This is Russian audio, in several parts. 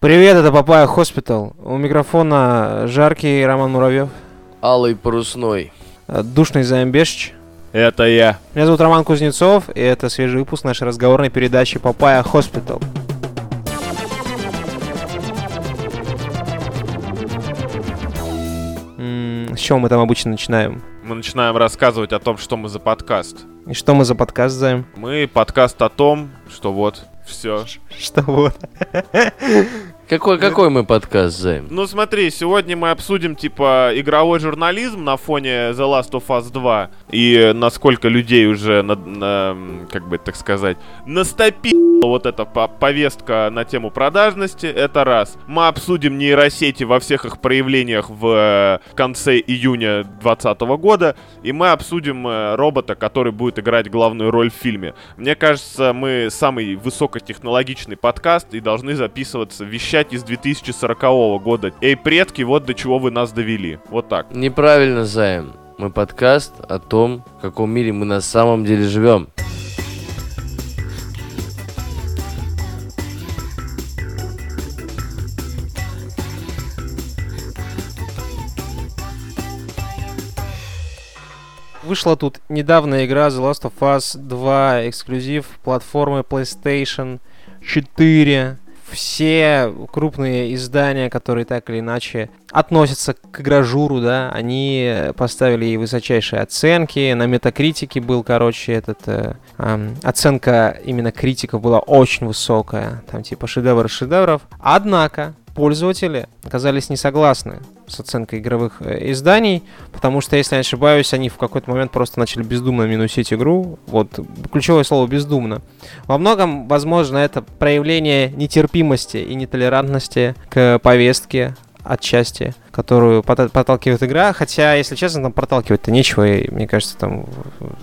Привет, это Папая Хоспитал. У микрофона жаркий Роман Муравьев, Алый парусной. э, душный Заембешич. Это я. Меня зовут Роман Кузнецов, и это свежий выпуск нашей разговорной передачи Папая Хоспитал. С чего мы там обычно начинаем? Мы начинаем рассказывать о том, что мы за подкаст. И что мы за подкаст заем? Мы подкаст о том, что вот, все. Что вот? Какой, какой мы подкаст, Займ? Ну смотри, сегодня мы обсудим, типа, игровой журнализм на фоне The Last of Us 2. И насколько людей уже, на, на, как бы так сказать, настопила вот эта по- повестка на тему продажности. Это раз. Мы обсудим нейросети во всех их проявлениях в э, конце июня 2020 года. И мы обсудим э, робота, который будет играть главную роль в фильме. Мне кажется, мы самый высокотехнологичный подкаст и должны записываться, вещать из 2040 года. Эй, предки, вот до чего вы нас довели. Вот так. Неправильно, Займ. Мы подкаст о том, в каком мире мы на самом деле живем. Вышла тут недавно игра The Last of Us 2, эксклюзив платформы PlayStation 4. Все крупные издания, которые так или иначе относятся к игражуру, да, они поставили ей высочайшие оценки. На метакритике был, короче, этот э, ам, оценка именно критиков была очень высокая. Там типа шедевр шедевров. Однако пользователи оказались не согласны с оценкой игровых э, изданий, потому что, если я не ошибаюсь, они в какой-то момент просто начали бездумно минусить игру. Вот ключевое слово бездумно. Во многом, возможно, это проявление нетерпимости и нетолерантности к повестке отчасти, которую подталкивает игра, хотя, если честно, там проталкивать-то нечего, и, мне кажется, там,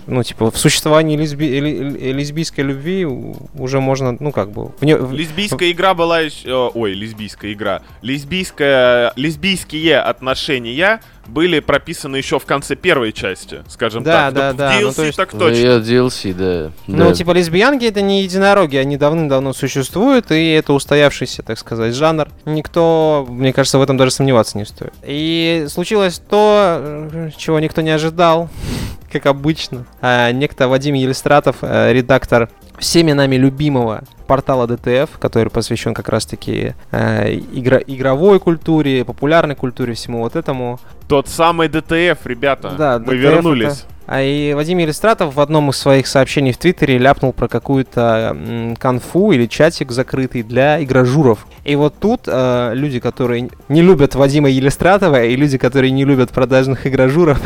ну, типа, в существовании лесби- ли- лесбийской любви уже можно, ну, как бы... в не- Лесбийская игра была еще... Ой, лесбийская игра. Лесбийская... Лесбийские отношения были прописаны еще в конце первой части, скажем Да, так. да, в да, ну, DLC то есть- так Ну, точно. я DLC, да. Ну, да. типа, лесбиянки это не единороги, они давным-давно существуют, и это устоявшийся, так сказать, жанр. Никто, мне кажется, в этом даже сомневаться не стоит. И случилось то, чего никто не ожидал, как обычно. А, некто Вадим Елистратов, э, редактор всеми нами любимого портала DTF, который посвящен как раз-таки э, игра- игровой культуре, популярной культуре, всему вот этому. Тот самый ДТФ, ребята. Да, Мы DTF вернулись. А и Вадим Иллюстратов в одном из своих сообщений в Твиттере ляпнул про какую-то конфу или чатик закрытый для игражуров. И вот тут э, люди, которые не любят Вадима Елистратова, и люди, которые не любят продажных игражуров,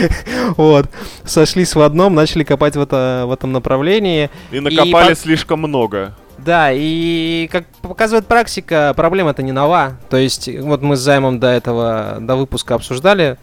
вот, сошлись в одном, начали копать в, это, в этом направлении. И накопали по- слишком много. Да, и как показывает практика, проблема-то не нова. То есть, вот мы с Займом до этого, до выпуска обсуждали,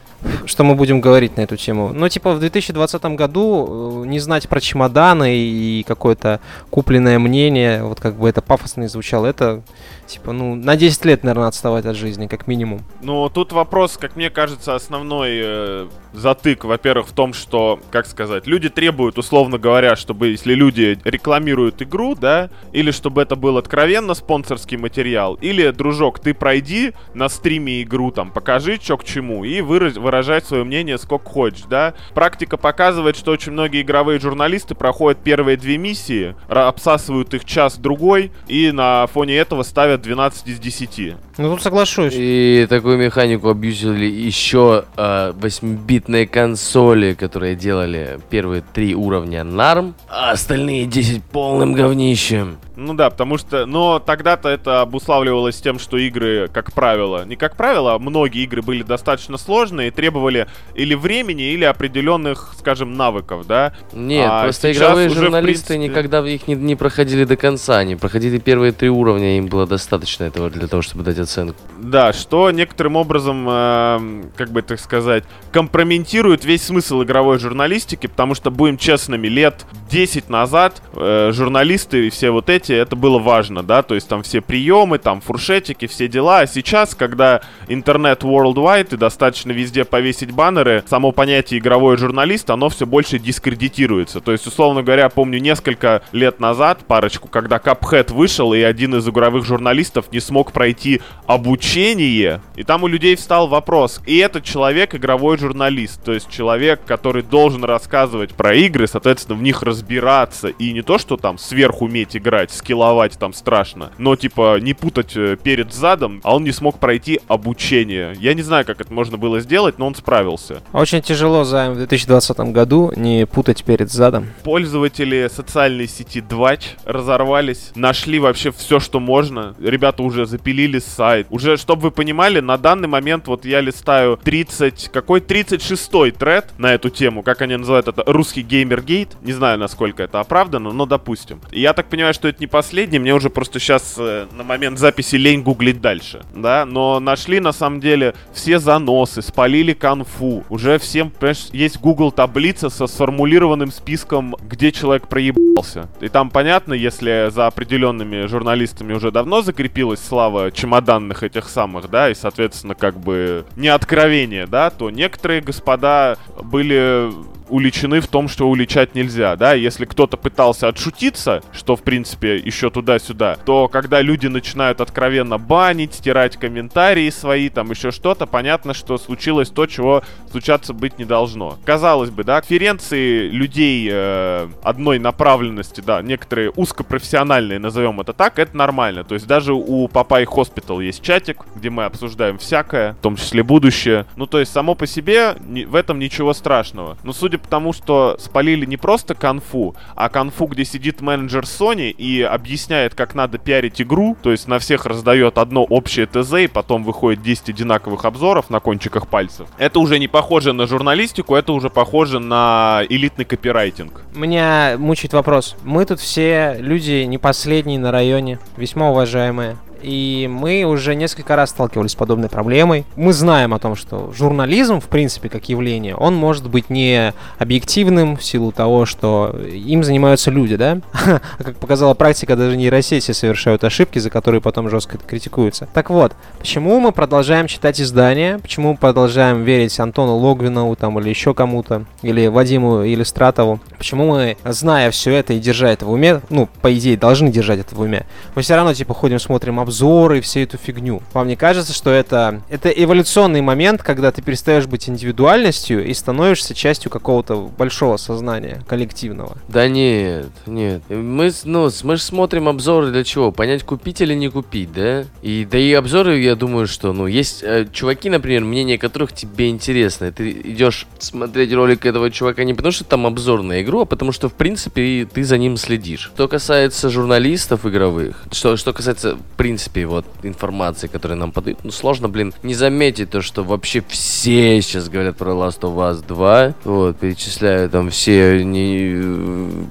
что мы будем говорить на эту тему. Ну, типа, в 2020 году э, не знать про чемоданы и какое-то купленное мнение, вот как бы это пафосно не звучало, это, типа, ну, на 10 лет, наверное, отставать от жизни, как минимум. Ну, тут вопрос, как мне кажется, основной э, затык, во-первых, в том, что, как сказать, люди требуют, условно говоря, чтобы, если люди рекламируют игру, да, или чтобы это был откровенно спонсорский материал, или, дружок, ты пройди на стриме игру, там, покажи, что к чему, и выра- выражай свое мнение сколько хочешь, да. Практика показывает, что очень многие игровые журналисты проходят первые две миссии, обсасывают их час-другой, и на фоне этого ставят 12 из 10. Ну, тут соглашусь. И такую механику абьюзили еще э, 8-битные консоли, которые делали первые три уровня норм, а остальные 10 полным говнищем. Ну да, потому что, но тогда-то это обуславливалось тем, что игры, как правило, не как правило, а многие игры были достаточно сложные и требовали или времени, или определенных, скажем, навыков, да. Нет, А просто игровые уже, журналисты принципе- никогда их не, не проходили до конца. Они проходили первые три уровня, им было достаточно этого для того, чтобы дать оценку. Да, что некоторым образом, эм, как бы так сказать, компрометирует весь смысл игровой журналистики, потому что, будем честными, лет 10 назад э, журналисты и все вот эти, это было важно, да, то есть там все приемы, там фуршетики, все дела, а сейчас, когда интернет worldwide и достаточно везде повесить баннеры, само понятие игровой журналист, оно все больше дискредитируется. То есть, условно говоря, помню несколько лет назад, парочку, когда Cuphead вышел, и один из игровых журналистов не смог пройти обучение, и там у людей встал вопрос, и этот человек игровой журналист, то есть человек, который должен рассказывать про игры, соответственно, в них разбираться, и не то, что там сверху уметь играть, скилловать там страшно, но типа не путать э, перед задом, а он не смог пройти обучение. Я не знаю, как это можно было сделать, но он справился. Очень тяжело за в 2020 году не путать перед задом. Пользователи социальной сети Двач разорвались, нашли вообще все, что можно. Ребята уже запилили сайт. Уже, чтобы вы понимали, на данный момент вот я листаю 30, какой 36-й тред на эту тему, как они называют это, русский геймергейт. Не знаю, насколько это оправдано, но допустим. И я так понимаю, что это не последний, мне уже просто сейчас э, на момент записи лень гуглить дальше, да, но нашли на самом деле все заносы, спалили конфу, уже всем, понимаешь, есть Google таблица со сформулированным списком, где человек проебался. И там понятно, если за определенными журналистами уже давно закрепилась слава чемоданных этих самых, да, и, соответственно, как бы не откровение, да, то некоторые господа были уличены в том, что уличать нельзя, да, если кто-то пытался отшутиться, что, в принципе, еще туда-сюда, то когда люди начинают откровенно банить, стирать комментарии свои, там еще что-то, понятно, что случилось то, чего случаться быть не должно. Казалось бы, да, конференции людей э, одной направленности, да, некоторые узкопрофессиональные, назовем это так, это нормально, то есть даже у Popeye Hospital есть чатик, где мы обсуждаем всякое, в том числе будущее, ну, то есть само по себе в этом ничего страшного. Но судя по тому, что спалили не просто конфу, а конфу, где сидит менеджер Sony и объясняет, как надо пиарить игру, то есть на всех раздает одно общее ТЗ, и потом выходит 10 одинаковых обзоров на кончиках пальцев. Это уже не похоже на журналистику, это уже похоже на элитный копирайтинг. Меня мучает вопрос. Мы тут все люди не последние на районе, весьма уважаемые и мы уже несколько раз сталкивались с подобной проблемой. Мы знаем о том, что журнализм, в принципе, как явление, он может быть не объективным в силу того, что им занимаются люди, да? А как показала практика, даже нейросети совершают ошибки, за которые потом жестко критикуются. Так вот, почему мы продолжаем читать издания, почему мы продолжаем верить Антону Логвинову там или еще кому-то, или Вадиму Иллюстратову, почему мы, зная все это и держа это в уме, ну, по идее, должны держать это в уме, мы все равно, типа, ходим, смотрим обзор обзоры, всю эту фигню. Вам не кажется, что это, это эволюционный момент, когда ты перестаешь быть индивидуальностью и становишься частью какого-то большого сознания коллективного? Да нет, нет. Мы, ну, мы же смотрим обзоры для чего? Понять, купить или не купить, да? И да и обзоры, я думаю, что, ну, есть э, чуваки, например, мнение которых тебе интересно. Ты идешь смотреть ролик этого чувака не потому, что там обзор на игру, а потому что, в принципе, ты за ним следишь. Что касается журналистов игровых, что, что касается, в принципе, принципе, вот информации, которую нам подают, ну, сложно, блин, не заметить то, что вообще все сейчас говорят про Last of Us 2, вот, перечисляю там все не,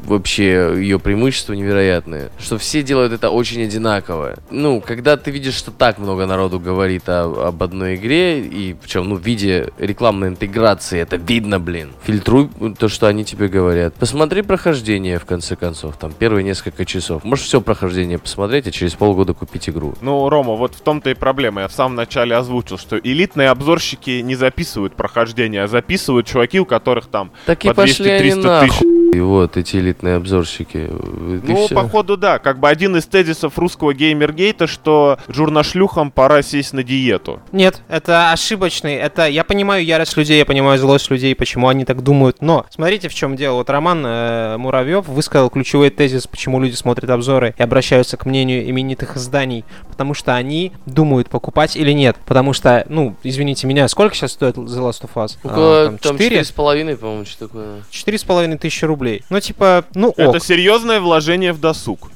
вообще ее преимущества невероятные, что все делают это очень одинаково. Ну, когда ты видишь, что так много народу говорит о, об одной игре, и причем, ну, в виде рекламной интеграции, это видно, блин. Фильтруй то, что они тебе говорят. Посмотри прохождение, в конце концов, там, первые несколько часов. Можешь все прохождение посмотреть, а через полгода купить игру игру. Ну, Рома, вот в том-то и проблема. Я в самом начале озвучил, что элитные обзорщики не записывают прохождение, а записывают чуваки, у которых там так по 200-300 тысяч. И вот эти элитные обзорщики. ну, все. походу, да. Как бы один из тезисов русского геймергейта, что журнашлюхам пора сесть на диету. Нет, это ошибочный. Это я понимаю ярость людей, я понимаю злость людей, почему они так думают. Но смотрите, в чем дело. Вот Роман э, Муравьев высказал ключевой тезис, почему люди смотрят обзоры и обращаются к мнению именитых изданий. Потому что они думают, покупать или нет. Потому что, ну, извините меня, сколько сейчас стоит The Last of Us? Около а, там, 4? 4,5, по-моему, что такое. 4,5 тысячи рублей рублей. Ну, типа, ну ок. Это серьезное вложение в досуг.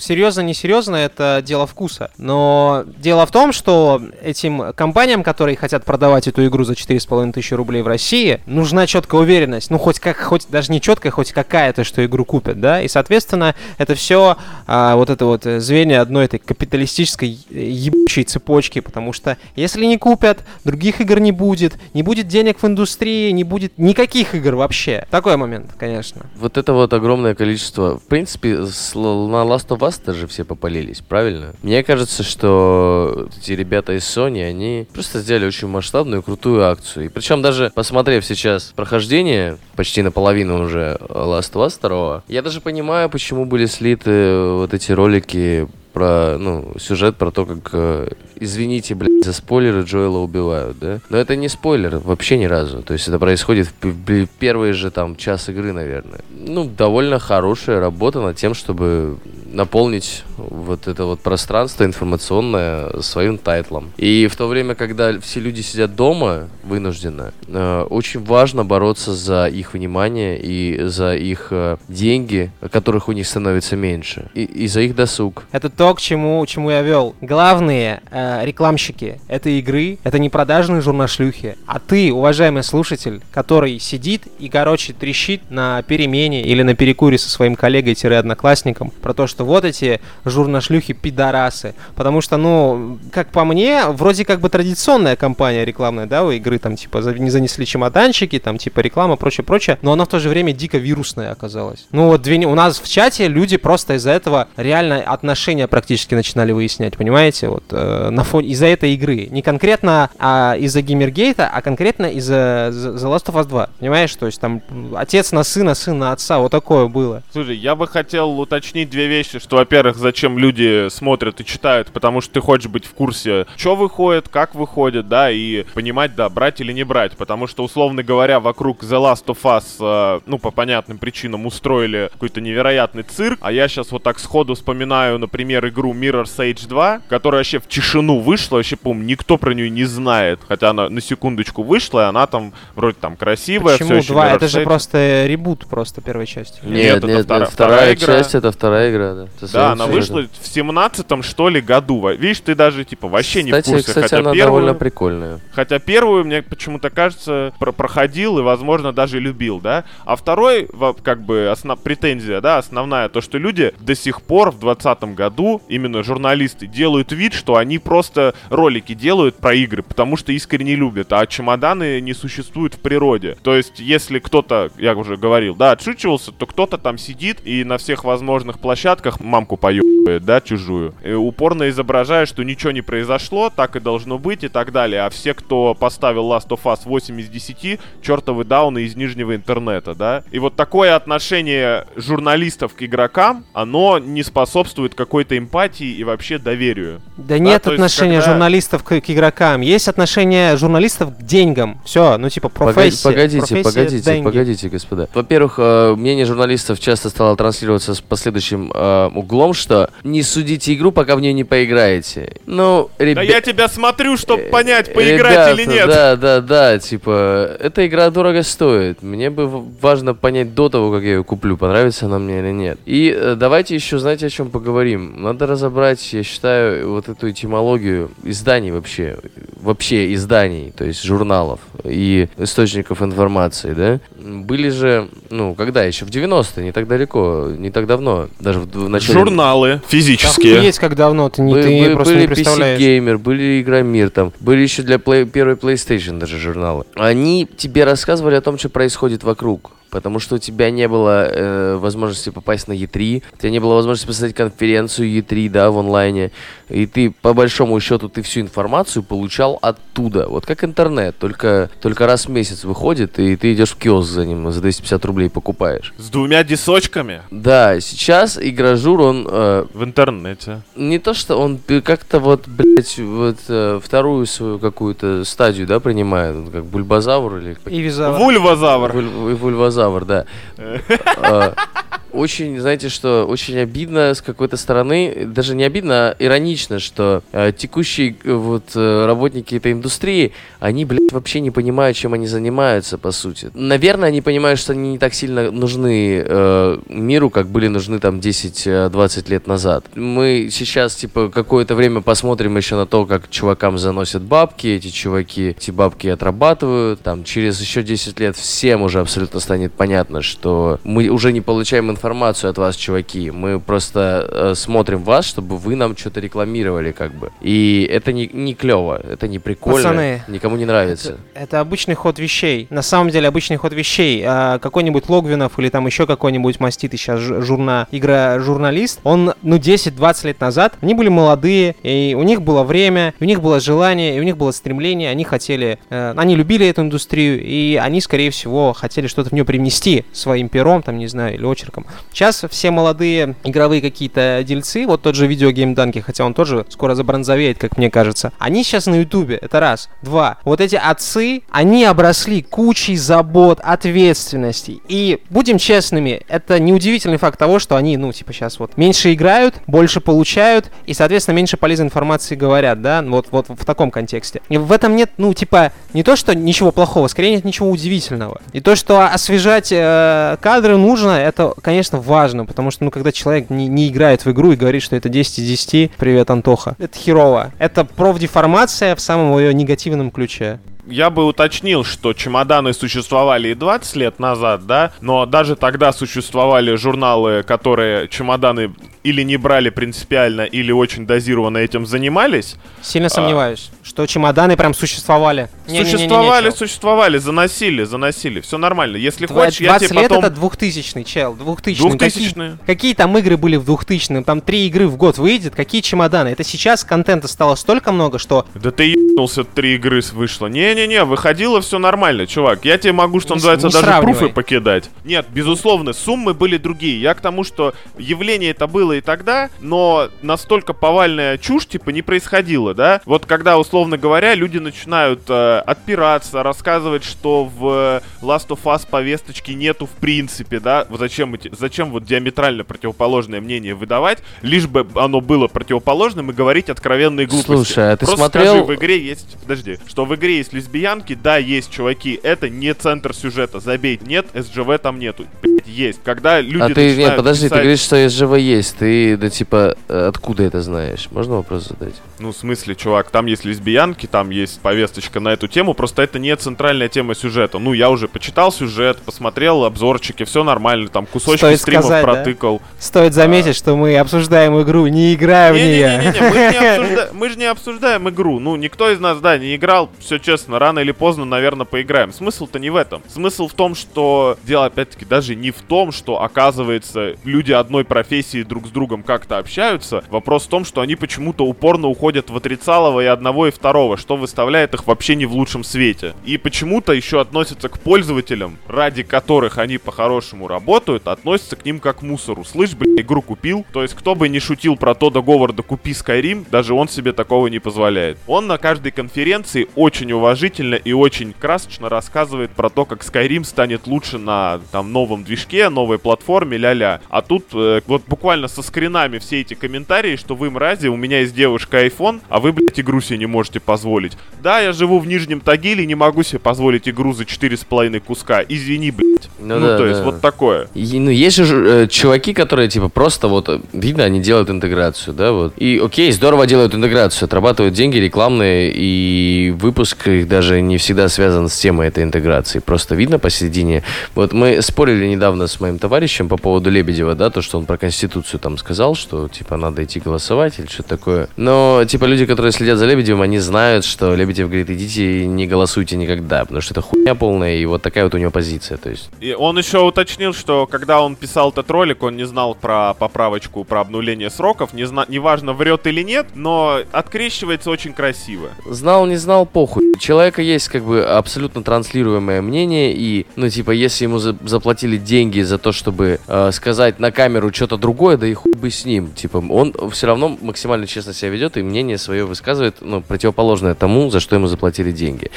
Серьезно, не серьезно, это дело вкуса. Но дело в том, что этим компаниям, которые хотят продавать эту игру за 4,5 тысячи рублей в России, нужна четкая уверенность. Ну, хоть как, хоть даже не четкая, хоть какая-то, что игру купят, да? И, соответственно, это все а, вот это вот звенья одной этой капиталистической ебучей цепочки, потому что если не купят, других игр не будет, не будет денег в индустрии, не будет никаких игр вообще. Такой момент, конечно. Вот это вот огромное количество... В принципе, на Last of Us даже все попалились, правильно? Мне кажется, что эти ребята из Sony, они просто сделали очень масштабную, крутую акцию. И причем даже, посмотрев сейчас прохождение, почти наполовину уже Last of Us 2, я даже понимаю, почему были слиты вот эти ролики про, ну, сюжет про то, как, э, извините, блядь, за спойлеры Джоэла убивают, да? Но это не спойлер вообще ни разу. То есть это происходит в, первые же там час игры, наверное. Ну, довольно хорошая работа над тем, чтобы наполнить вот это вот пространство информационное своим тайтлом. И в то время, когда все люди сидят дома вынужденно, э, очень важно бороться за их внимание и за их э, деньги, которых у них становится меньше, и, и за их досуг. Это то, к чему, чему я вел. Главные э, рекламщики этой игры — это не продажные журнашлюхи, а ты, уважаемый слушатель, который сидит и, короче, трещит на перемене или на перекуре со своим коллегой-одноклассником про то, что вот эти журнашлюхи пидорасы. Потому что, ну, как по мне, вроде как бы традиционная компания рекламная, да, у игры там, типа, не занесли чемоданчики, там, типа, реклама, прочее-прочее, но она в то же время дико вирусная оказалась. Ну, вот две... у нас в чате люди просто из-за этого реально отношения практически начинали выяснять, понимаете, вот, э, на фоне, из-за этой игры. Не конкретно а, из-за Геймергейта, а конкретно из-за The Last of Us 2, понимаешь, то есть там отец на сына, сын на отца, вот такое было. Слушай, я бы хотел уточнить две вещи, что, во-первых, зачем люди смотрят и читают, потому что ты хочешь быть в курсе, что выходит, как выходит, да, и понимать, да, брать или не брать, потому что, условно говоря, вокруг The Last of Us, э, ну, по понятным причинам устроили какой-то невероятный цирк, а я сейчас вот так сходу вспоминаю, например, игру Mirror's Edge 2, которая вообще в тишину вышла, вообще, по никто про нее не знает, хотя она на секундочку вышла, и она там вроде там красивая, Почему все два? Это же просто ребут просто первой части. Нет, нет, нет, втора- нет, вторая вторая игра. часть это вторая игра, да. Это Да, она вышла в семнадцатом, что ли, году. Видишь, ты даже, типа, вообще не в Кстати, курсе. кстати, хотя она первую, довольно прикольная. хотя первую, мне почему-то кажется, про- проходил и, возможно, даже любил, да. А второй, как бы, основ- претензия, да, основная, то, что люди до сих пор в двадцатом году, именно журналисты, делают вид, что они просто ролики делают про игры, потому что искренне любят, а чемоданы не существуют в природе. То есть, если кто-то, я уже говорил, да, отшучивался, то кто-то там сидит и на всех возможных площадках мамку поебывает, да, чужую. И упорно изображая, что ничего не произошло, так и должно быть и так далее. А все, кто поставил Last of Us 8 из 10, чертовы дауны из нижнего интернета, да. И вот такое отношение журналистов к игрокам, оно не способствует какой-то эмпатии и вообще доверию. Да нет то есть, отношения когда- журналистов к, к игрокам. Есть отношение журналистов к деньгам. Все, ну типа профессия. Погодите, профессия погодите, деньги. погодите, господа. Во-первых, э, мнение журналистов часто стало транслироваться с последующим э, углом, что не судите игру, пока в нее не поиграете. Ну, Да ребята... я тебя смотрю, чтобы понять, поиграть или нет. Да, да, да, типа, эта игра дорого стоит. Мне бы важно понять до того, как я ее куплю, понравится она мне или нет. И э, давайте еще, знаете, о чем поговорим. Надо разобрать, я считаю, вот эту этимологию изданий вообще, вообще изданий, то есть журналов и источников информации, да. Были же, ну, когда еще? В 90-е, не так далеко, не так давно, даже в, в начале... Журналы Да физические. Есть как давно, ты, не, Бы- ты бы- просто были не представляешь. PC Gamer, были Игромир там, были еще для плей- первой PlayStation даже журналы. Они тебе рассказывали о том, что происходит вокруг. Потому что у тебя не было э, возможности попасть на E3, у тебя не было возможности посмотреть конференцию E3, да, в онлайне. И ты, по большому счету, ты всю информацию получал оттуда. Вот как интернет, только, только раз в месяц выходит, и ты идешь в киоск за ним, за 250 рублей покупаешь. С двумя дисочками Да, сейчас игражур, он э, в интернете. не то, что он как-то вот, блядь, вот э, вторую свою какую-то стадию, да, принимает, как бульбазавр или И вязала. Вульвазавр. Вуль- вульвазавр, динозавр, да. E, Очень, знаете, что очень обидно с какой-то стороны, даже не обидно, а иронично, что э, текущие э, вот э, работники этой индустрии, они, блядь, вообще не понимают, чем они занимаются, по сути. Наверное, они понимают, что они не так сильно нужны э, миру, как были нужны там 10-20 лет назад. Мы сейчас, типа, какое-то время посмотрим еще на то, как чувакам заносят бабки, эти чуваки эти бабки отрабатывают, там, через еще 10 лет всем уже абсолютно станет понятно, что мы уже не получаем информацию информацию от вас, чуваки. Мы просто э, смотрим вас, чтобы вы нам что-то рекламировали, как бы. И это не, не клево, это не прикольно. Пацаны, никому не нравится. Это, это обычный ход вещей. На самом деле обычный ход вещей. А, какой-нибудь Логвинов или там еще какой-нибудь маститый сейчас журна, игра журналист, он, ну, 10-20 лет назад, они были молодые, и у них было время, у них было желание, и у них было стремление, они хотели, э, они любили эту индустрию, и они, скорее всего, хотели что-то в нее привнести своим пером, там, не знаю, или очерком. Сейчас все молодые игровые какие-то дельцы, вот тот же видеогейм Данки, хотя он тоже скоро забронзовеет, как мне кажется, они сейчас на ютубе, это раз. Два, вот эти отцы, они обросли кучей забот, ответственности, и, будем честными, это неудивительный факт того, что они, ну, типа, сейчас вот меньше играют, больше получают, и, соответственно, меньше полезной информации говорят, да, вот, вот в таком контексте. И в этом нет, ну, типа, не то, что ничего плохого, скорее нет ничего удивительного. И то, что освежать э, кадры нужно, это, конечно, важно, потому что, ну, когда человек не, не играет в игру и говорит, что это 10 из 10, привет, Антоха, это херово. Это профдеформация в самом ее негативном ключе я бы уточнил, что чемоданы существовали и 20 лет назад, да, но даже тогда существовали журналы, которые чемоданы или не брали принципиально, или очень дозированно этим занимались. Сильно а, сомневаюсь, что чемоданы прям существовали. Существовали, не, не, не, существовали, заносили, заносили. Все нормально. Если Твоя хочешь, я тебе лет потом... это 2000 чел, 2000 2000 какие, какие там игры были в 2000 Там три игры в год выйдет, какие чемоданы? Это сейчас контента стало столько много, что... Да ты ебнулся, три игры вышло. Не-не-не, выходило все нормально, чувак. Я тебе могу, что не, называется, не даже сравнивай. пруфы покидать. Нет, безусловно, суммы были другие. Я к тому, что явление это было и тогда, но настолько повальная чушь, типа, не происходила, да? Вот когда, условно говоря, люди начинают э, отпираться, рассказывать, что в Last of Us повесточки нету в принципе, да? Зачем, эти, зачем вот диаметрально противоположное мнение выдавать, лишь бы оно было противоположным и говорить откровенные глупости. Слушай, а ты Просто смотрел... скажи, в игре есть... Подожди. Что в игре есть лесбиянки, да, есть чуваки, это не центр сюжета, забейте, нет, СЖВ там нету. Блять, есть. Когда люди А ты, нет, подожди, писать... ты говоришь, что СЖВ есть, ты, да, типа, э, откуда это знаешь? Можно вопрос задать? Ну, в смысле, чувак, там есть лесбиянки, там есть повесточка на эту тему, просто это не центральная тема сюжета. Ну, я уже почитал сюжет, посмотрел обзорчики, все нормально, там кусочки Стоит стримов сказать, протыкал. Да? Стоит заметить, а... что мы обсуждаем игру, не играем в нее. Не-не-не, мы же не обсуждаем игру. Ну, никто из нас, да, не играл, все честно, рано или поздно, наверное, поиграем. Смысл-то не в этом. Смысл в том, что дело, опять-таки, даже не в том, что, оказывается, люди одной профессии друг с другом как-то общаются. Вопрос в том, что они почему-то упорно уходят в отрицалово и одного, и второго, что выставляет их вообще не в лучшем свете. И почему-то еще относятся к пользователям, ради которых они по-хорошему работают, относятся к ним как к мусору. Слышь, бля, игру купил? То есть, кто бы не шутил про Тода Говарда «Купи Skyrim», даже он себе такого не позволяет. Он на каждой конференции очень уважительно и очень красочно рассказывает про то, как Skyrim станет лучше на там новом движке, новой платформе, ля-ля. А тут э, вот буквально со скринами все эти комментарии, что вы мрази, у меня есть девушка iPhone, а вы, блядь, игру себе не можете позволить. Да, я живу в Нижнем Тагиле, не могу себе позволить игру за 4,5 куска. Извини, блядь. Ну, ну да, то да. есть вот такое. И, ну, есть же э, чуваки, которые, типа, просто вот, э, видно, они делают интеграцию, да, вот. И окей, здорово делают интеграцию, отрабатывают деньги рекламные, и выпуск их даже не всегда связан с темой этой интеграции. Просто видно посередине. Вот мы спорили недавно с моим товарищем по поводу Лебедева, да, то, что он про Конституцию там сказал, что, типа, надо идти голосовать или что-то такое. Но, типа, люди, которые следят за Лебедевым, они знают, что Лебедев говорит, идите и не голосуйте никогда, потому что это хуйня полная, и вот такая вот у него позиция, то есть. И он еще уточнил, что когда он писал этот ролик, он не знал про поправочку, про обнуление сроков, не зна... неважно, врет или нет, но открещивается очень красиво. Знал, не знал, похуй. У человека есть, как бы, абсолютно транслируемое мнение, и, ну, типа, если ему за заплатили деньги за то, чтобы э, сказать на камеру что-то другое, да и хуй бы с ним. Типа, он все равно максимально честно себя ведет и мнение свое высказывает, ну, противоположное тому, за что ему заплатили деньги.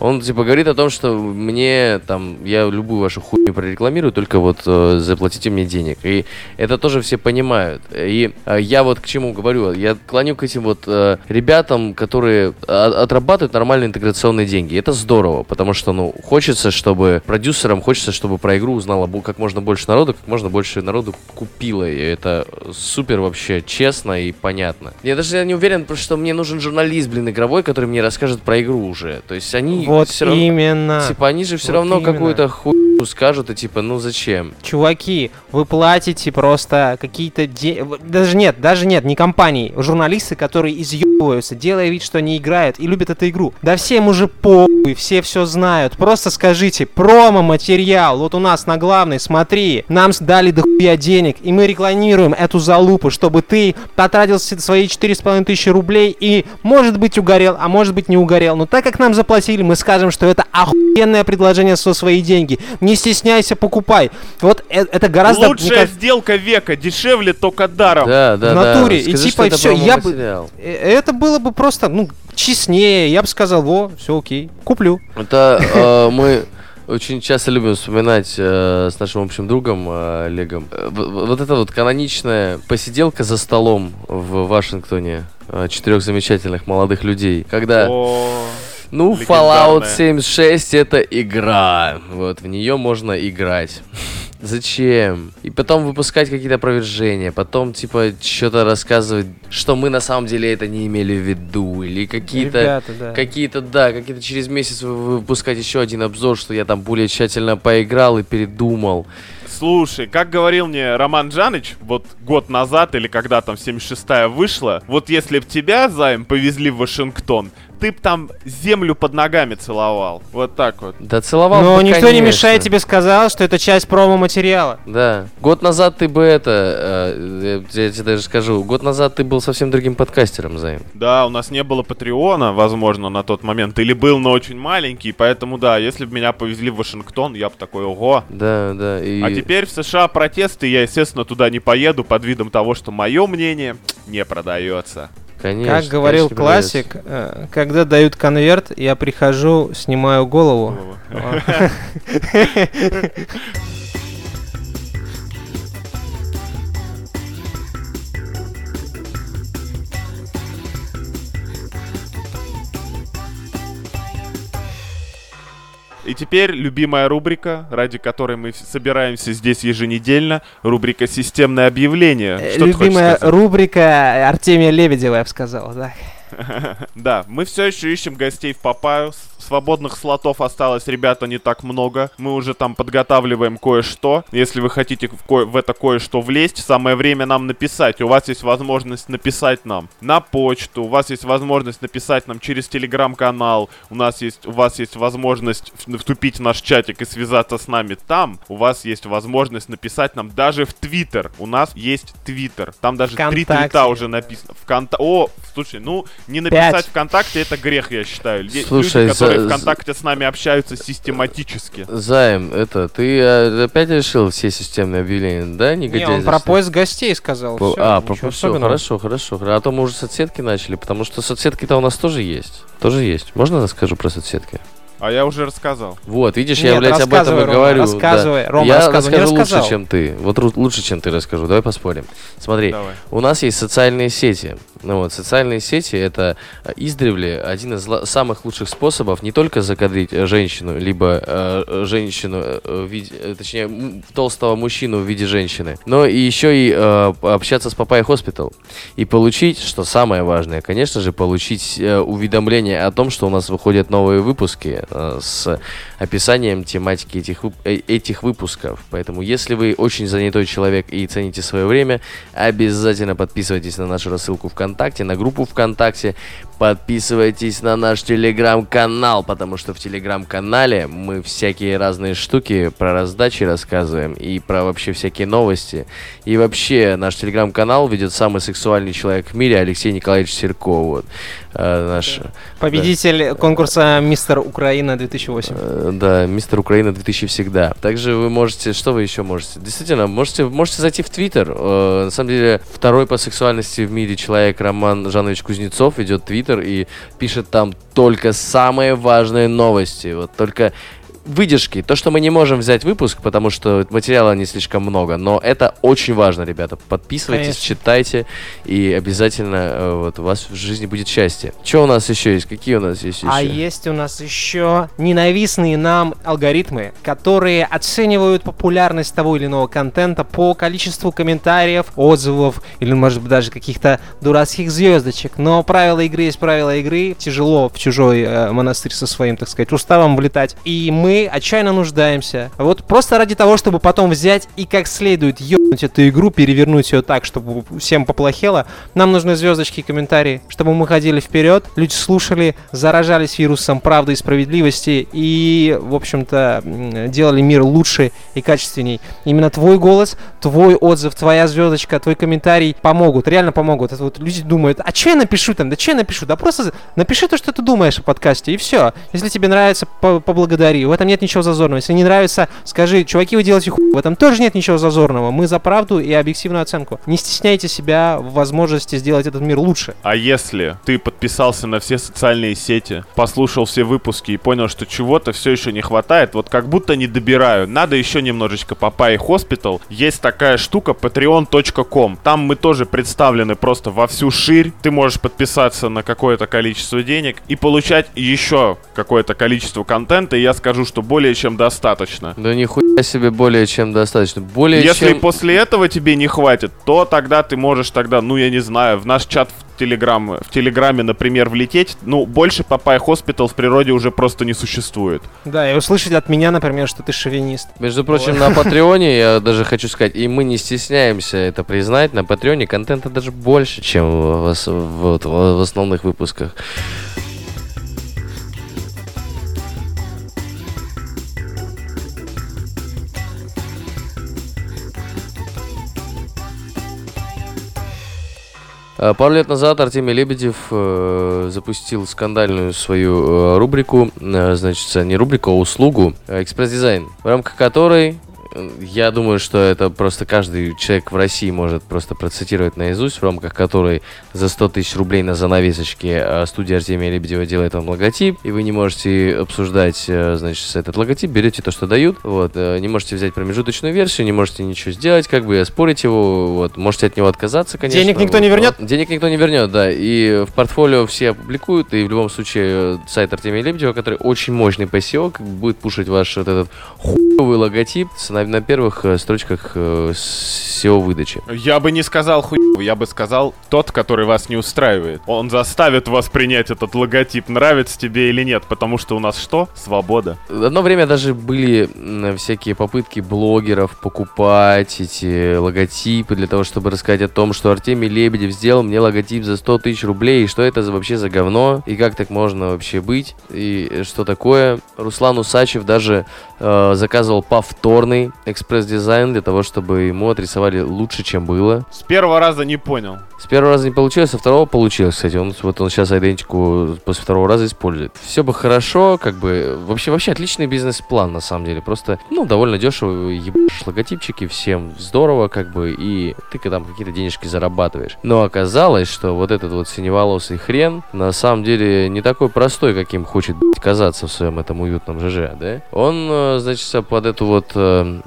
Он, типа, говорит о том, что мне, там, я любую вашу хуйню прорекламирую, только вот э, заплатите мне денег. И это тоже все понимают. И э, я вот к чему говорю, я клоню к этим вот э, ребятам, которые э, отрабатывают нормальный интеграционный микротранзакционные деньги. Это здорово, потому что, ну, хочется, чтобы продюсерам хочется, чтобы про игру узнало как можно больше народу, как можно больше народу купило. И это супер вообще честно и понятно. Я даже не уверен, потому что мне нужен журналист, блин, игровой, который мне расскажет про игру уже. То есть они Вот всё равно- именно. Типа они же все Вот равно именно. какую-то хуйню скажут, и типа, ну зачем? Чуваки, вы платите просто какие-то де... в- Даже нет, даже нет, не компании. Журналисты, которые изъебываются, делая вид, что они играют и любят эту игру. Да всем уже похуй, все все знают. Просто скажите, промо-материал, вот у нас на главной, смотри, нам дали дохуя денег, и мы рекламируем эту залупу, чтобы ты потратил с- свои 4,5 тысячи рублей и, может быть, угорел, а может быть, не угорел. Но так как нам заплатили, мы скажем, что это охуенное предложение со свои деньги. Не стесняйся, покупай. Вот э- это гораздо... Лучшая кажется, сделка века, дешевле только даром. Да, да, В да. натуре, и Скажи, типа, что это всё, я бы- э, это было бы просто, ну, честнее. Я бы сказал, во, все окей, куплю. Это э, мы очень часто любим вспоминать э, с нашим общим другом э, Олегом. Э, вот эта вот каноничная посиделка за столом в Вашингтоне э, четырех замечательных молодых людей, когда О, ну. Fallout 76 это игра, вот в нее можно играть. Зачем? И потом выпускать какие-то опровержения, потом типа что-то рассказывать, что мы на самом деле это не имели в виду, или какие-то Ребята, да. Какие-то, да, какие-то через месяц вы- выпускать еще один обзор, что я там более тщательно поиграл и передумал. Слушай, как говорил мне Роман Джаныч, вот год назад или когда там 76-я вышла, вот если б тебя, Займ, повезли в Вашингтон, ты б там землю под ногами целовал. Вот так вот. Да целовал Но бы, никто не конечно. мешает тебе сказал, что это часть промо-материала. Да. Год назад ты бы это, э, я, я тебе даже скажу, год назад ты был совсем другим подкастером, Займ. Да, у нас не было Патреона, возможно, на тот момент, или был, но очень маленький, поэтому да, если бы меня повезли в Вашингтон, я бы такой, ого. Да, да. И... А теперь в США протесты, я, естественно, туда не поеду под видом того, что мое мнение не продается. Конечно, как говорил конечно, классик, э, когда дают конверт, я прихожу, снимаю голову. И теперь любимая рубрика, ради которой мы собираемся здесь еженедельно, рубрика «Системное объявление». Что Любимая рубрика Артемия Лебедева, я бы сказал, да. Да, мы все еще ищем гостей в Папаю. Свободных слотов осталось, ребята, не так много. Мы уже там подготавливаем кое-что. Если вы хотите в, кое- в это кое-что влезть, самое время нам написать. У вас есть возможность написать нам на почту, у вас есть возможность написать нам через телеграм-канал, у нас есть, у вас есть возможность вступить в наш чатик и связаться с нами там. У вас есть возможность написать нам даже в Твиттер. У нас есть Твиттер. Там даже три твита уже написано. Вконта... О, слушай, ну не написать Пять. ВКонтакте это грех, я считаю. Слушай, Люди, которые за- ВКонтакте с нами общаются систематически. Займ, это, ты э, опять решил все системные объявления, да, Не, негодяй? он про поиск гостей сказал. По- всё, а, про все, особенного. хорошо, хорошо. А то мы уже соцсетки начали, потому что соцсетки-то у нас тоже есть. Тоже есть. Можно я расскажу про соцсетки? А я уже рассказал. Вот, видишь, я, Нет, блядь, об этом и Рома, говорю. рассказывай. да. Рома, я рассказывай, не расскажу рассказал. лучше, чем ты. Вот лучше, чем ты расскажу. Давай поспорим. Смотри, Давай. у нас есть социальные сети. Ну вот, социальные сети это э, издревле один из самых лучших способов не только закадрить э, женщину, либо э, э, женщину э, в виде, точнее, толстого мужчину в виде женщины, но и еще и э, общаться с Popeye Hospital и получить, что самое важное, конечно же, получить э, уведомление о том, что у нас выходят новые выпуски э, с описанием тематики этих, э, этих выпусков. Поэтому, если вы очень занятой человек и цените свое время, обязательно подписывайтесь на нашу рассылку ВКонтакте, на группу ВКонтакте, подписывайтесь на наш телеграм-канал, потому что в телеграм-канале мы всякие разные штуки про раздачи рассказываем и про вообще всякие новости. И вообще наш телеграм-канал ведет самый сексуальный человек в мире Алексей Николаевич Серко. Вот. Э, наш, Победитель конкурса Мистер Украина 2008. э, да, мистер Украина 2000 всегда. Также вы можете, что вы еще можете? Действительно, можете, можете зайти в Твиттер. Э, на самом деле, второй по сексуальности в мире человек Роман Жанович Кузнецов ведет Твиттер и пишет там только самые важные новости. Вот только выдержки. То, что мы не можем взять выпуск, потому что материала не слишком много. Но это очень важно, ребята. Подписывайтесь, Конечно. читайте. И обязательно э, вот, у вас в жизни будет счастье. Что у нас еще есть? Какие у нас есть еще? А есть у нас еще ненавистные нам алгоритмы, которые оценивают популярность того или иного контента по количеству комментариев, отзывов или, может быть, даже каких-то дурацких звездочек. Но правила игры есть правила игры. Тяжело в чужой э, монастырь со своим, так сказать, уставом влетать. И мы отчаянно нуждаемся. Вот просто ради того, чтобы потом взять и как следует ебнуть эту игру, перевернуть ее так, чтобы всем поплохело, нам нужны звездочки и комментарии, чтобы мы ходили вперед, люди слушали, заражались вирусом правды и справедливости и, в общем-то, делали мир лучше и качественней. Именно твой голос, твой отзыв, твоя звездочка, твой комментарий помогут, реально помогут. Это вот люди думают, а что я напишу там, да что я напишу? Да просто напиши то, что ты думаешь о подкасте, и все. Если тебе нравится, по- поблагодари. В этом нет ничего зазорного. Если не нравится, скажи, чуваки, вы делаете хуй. В этом тоже нет ничего зазорного. Мы за правду и объективную оценку. Не стесняйте себя в возможности сделать этот мир лучше. А если ты подписался на все социальные сети, послушал все выпуски и понял, что чего-то все еще не хватает, вот как будто не добираю, надо еще немножечко Popeye Hospital, есть такая штука patreon.com. Там мы тоже представлены просто во всю ширь. Ты можешь подписаться на какое-то количество денег и получать еще какое-то количество контента, и я скажу, что более чем достаточно. Да нихуя себе более чем достаточно. Более Если чем... после этого тебе не хватит, то тогда ты можешь тогда, ну я не знаю, в наш чат в Телеграм, в Телеграме, например, влететь. Ну, больше Popeye Hospital в природе уже просто не существует. Да, и услышать от меня, например, что ты шовинист. Между прочим, на Патреоне, я даже хочу сказать, и мы не стесняемся это признать, на Патреоне контента даже больше, чем в, основных выпусках. Пару лет назад Артемий Лебедев э, запустил скандальную свою э, рубрику, э, значит, не рубрику, а услугу э, «Экспресс-дизайн», в рамках которой э, я думаю, что это просто каждый человек в России может просто процитировать наизусть, в рамках которой за 100 тысяч рублей на занавесочке э, студия Артемия Лебедева делает вам логотип, и вы не можете обсуждать, э, значит, этот логотип, берете то, что дают, вот, э, не можете взять промежуточную версию, не можете ничего сделать, как бы оспорить его, вот, можете от него отказаться, конечно. Денег никто не вот, вернет? но Денег никто не вернет, да, и в портфолио все опубликуют, и в любом случае сайт Артемия Лебедева, который очень мощный по SEO, как бы будет пушить ваш вот этот хуевый логотип с- на, на первых э, строчках э, SEO-выдачи. Я бы не сказал хуёвый, я бы сказал тот, который вас не устраивает. Он заставит вас принять этот логотип, нравится тебе или нет, потому что у нас что? Свобода. Одно время даже были всякие попытки блогеров покупать эти логотипы для того, чтобы рассказать о том, что Артемий Лебедев сделал мне логотип за 100 тысяч рублей, и что это за, вообще за говно, и как так можно вообще быть, и что такое. Руслан Усачев даже э, заказывал повторный экспресс-дизайн для того, чтобы ему отрисовали лучше, чем было. С первого раза не понял. С первого раза не получилось, со второго получилось, кстати. Он, вот он сейчас айдентику после второго раза использует. Все бы хорошо, как бы... Вообще, вообще отличный бизнес-план, на самом деле. Просто, ну, довольно дешево ебашь логотипчики, всем здорово, как бы, и ты там какие-то денежки зарабатываешь. Но оказалось, что вот этот вот синеволосый хрен, на самом деле, не такой простой, каким хочет казаться в своем этом уютном ЖЖ, да? Он, э, значит, под эту вот э,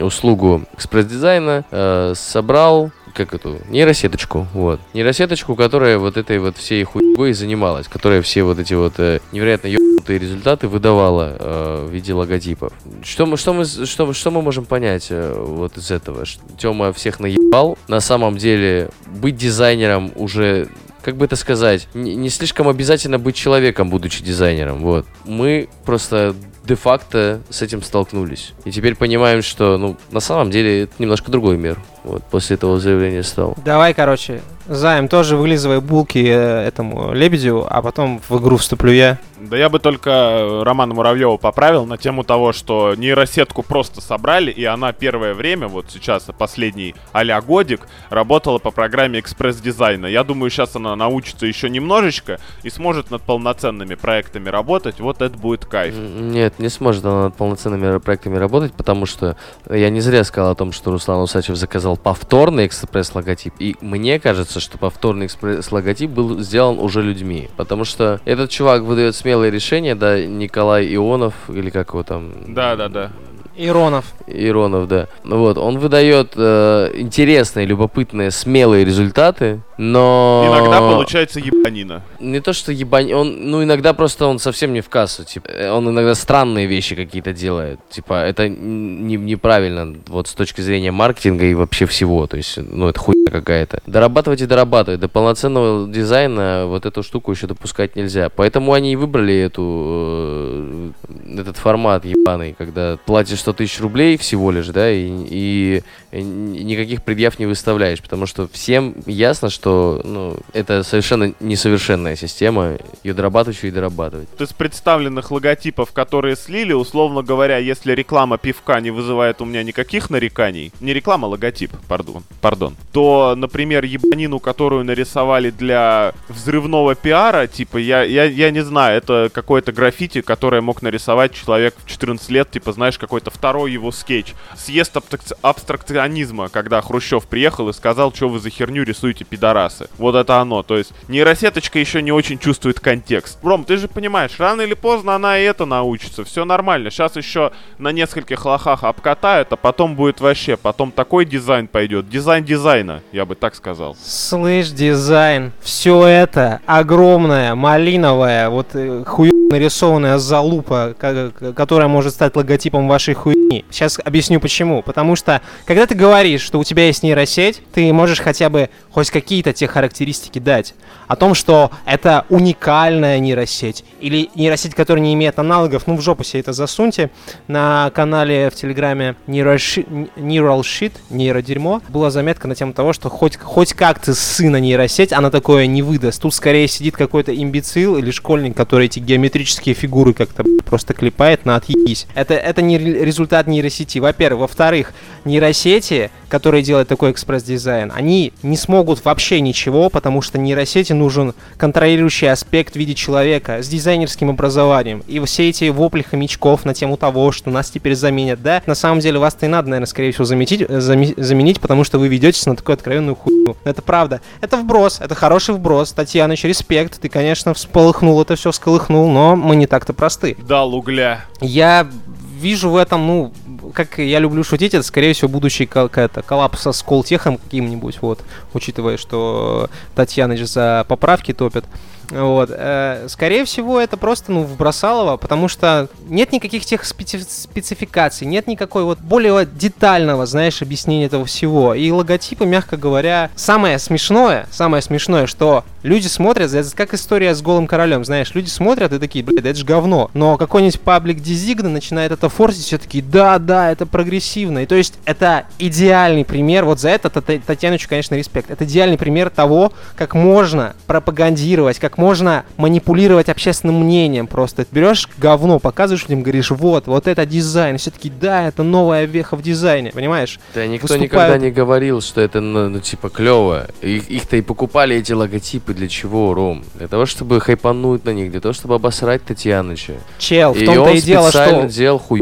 услугу экспресс-дизайна э, собрал как эту нейросеточку, вот. Нейросеточку, которая вот этой вот всей хуйней занималась, которая все вот эти вот э, невероятно ебанутые результаты выдавала э, в виде логотипов. Что мы, что мы, что, что мы можем понять э, вот из этого? Тема всех наебал. На самом деле быть дизайнером уже как бы это сказать, не слишком обязательно быть человеком, будучи дизайнером. Вот. Мы просто де-факто с этим столкнулись. И теперь понимаем, что, ну, на самом деле, это немножко другой мир. Вот, после этого заявления стал. Давай, короче, Займ тоже вылизывай булки э, этому Лебедю, а потом в игру вступлю я. Да я бы только э, Романа Муравьева поправил на тему того, что нейросетку просто собрали, и она первое время, вот сейчас последний а годик, работала по программе экспресс-дизайна. Я думаю, сейчас она научится еще немножечко и сможет над полноценными проектами работать. Вот это будет кайф. Нет, не сможет она над полноценными проектами работать, потому что я не зря сказал о том, что Руслан Усачев заказал повторный экспресс-логотип. И мне кажется, что повторный экспресс-логотип был сделан уже людьми. Потому что этот чувак выдает смелые решения, да, Николай Ионов, или как его там... Да, да, да. Иронов. Иронов, да. Ну Вот, он выдает э, интересные, любопытные, смелые результаты, но... Иногда получается ебанина. Не то, что ебань... Он, ну, иногда просто он совсем не в кассу, типа. э, Он иногда странные вещи какие-то делает. Типа, это не, неправильно, вот с точки зрения маркетинга и вообще всего. То есть, ну, это хуйня какая-то. Дорабатывать и дорабатывать. До полноценного дизайна вот эту штуку еще допускать нельзя. Поэтому они и выбрали эту, э, этот формат ебаный, когда платишь 100 тысяч рублей всего лишь, да, и, и, и никаких предъяв не выставляешь, потому что всем ясно, что ну, это совершенно несовершенная система, ее дорабатывать еще и дорабатывать. Из представленных логотипов, которые слили, условно говоря, если реклама пивка не вызывает у меня никаких нареканий, не реклама, а логотип, пардон, пардон, то, например, ебанину, которую нарисовали для взрывного пиара, типа, я, я, я не знаю, это какое-то граффити, которое мог нарисовать человек в 14 лет, типа, знаешь, какой-то второй его скетч. Съезд абстрак- абстракционизма, когда Хрущев приехал и сказал, что вы за херню рисуете пидорасы. Вот это оно. То есть нейросеточка еще не очень чувствует контекст. Ром, ты же понимаешь, рано или поздно она и этому научится. Все нормально. Сейчас еще на нескольких лохах обкатают, а потом будет вообще. Потом такой дизайн пойдет. Дизайн дизайна, я бы так сказал. Слышь, дизайн, все это огромная, малиновая, вот э, хуёво нарисованная залупа, которая может стать логотипом вашей хуйни. Сейчас объясню почему. Потому что, когда ты говоришь, что у тебя есть нейросеть, ты можешь хотя бы хоть какие-то те характеристики дать. О том, что это уникальная нейросеть. Или нейросеть, которая не имеет аналогов. Ну, в жопу себе это засуньте. На канале в Телеграме Neural Neural нейродерьмо, была заметка на тему того, что хоть, хоть как-то сына нейросеть, она такое не выдаст. Тут скорее сидит какой-то имбецил или школьник, который эти геометрические фигуры как-то просто клепает на отъебись. Это, это не ре- результат нейросети. Во-первых. Во-вторых, нейросети, которые делают такой экспресс-дизайн, они не смогут вообще ничего, потому что нейросети нужен контролирующий аспект в виде человека с дизайнерским образованием. И все эти вопли хомячков на тему того, что нас теперь заменят, да, на самом деле вас-то и надо, наверное, скорее всего, заметить, э, заме- заменить, потому что вы ведетесь на такую откровенную хуйню. Это правда. Это вброс, это хороший вброс. Татьяныч, респект. Ты, конечно, всполыхнул это все, сколыхнул, но мы не так-то просты. Дал угля. Я вижу в этом, ну, как я люблю шутить, это, скорее всего, будущий какая-то коллапс со Сколтехом каким-нибудь, вот, учитывая, что Татьяныч за поправки топит. Вот. э, скорее всего, это просто, ну, вбросалово, потому что нет никаких тех специ- спецификаций, нет никакой вот более детального, знаешь, объяснения этого всего. И логотипы, мягко говоря, самое смешное, самое смешное, что люди смотрят, это как история с голым королем, знаешь, люди смотрят и такие, блядь, да это же говно. Но какой-нибудь паблик Дизигна начинает это форсить, все такие, да, да, это прогрессивно. И то есть это идеальный пример, вот за это Татьянычу, конечно, респект. Это идеальный пример того, как можно пропагандировать, как можно манипулировать общественным мнением просто. Ты берешь говно, показываешь людям, говоришь, вот, вот это дизайн. Все таки да, это новая веха в дизайне, понимаешь? Да никто Выступают- никогда не говорил, что это, ну, ну, типа, клево. Их, их-то и покупали эти логотипы для чего, Ром? Для того, чтобы хайпануть на них, для того, чтобы обосрать Татьяныча. Чел, в и том-то он и дело, специально что делал хуй,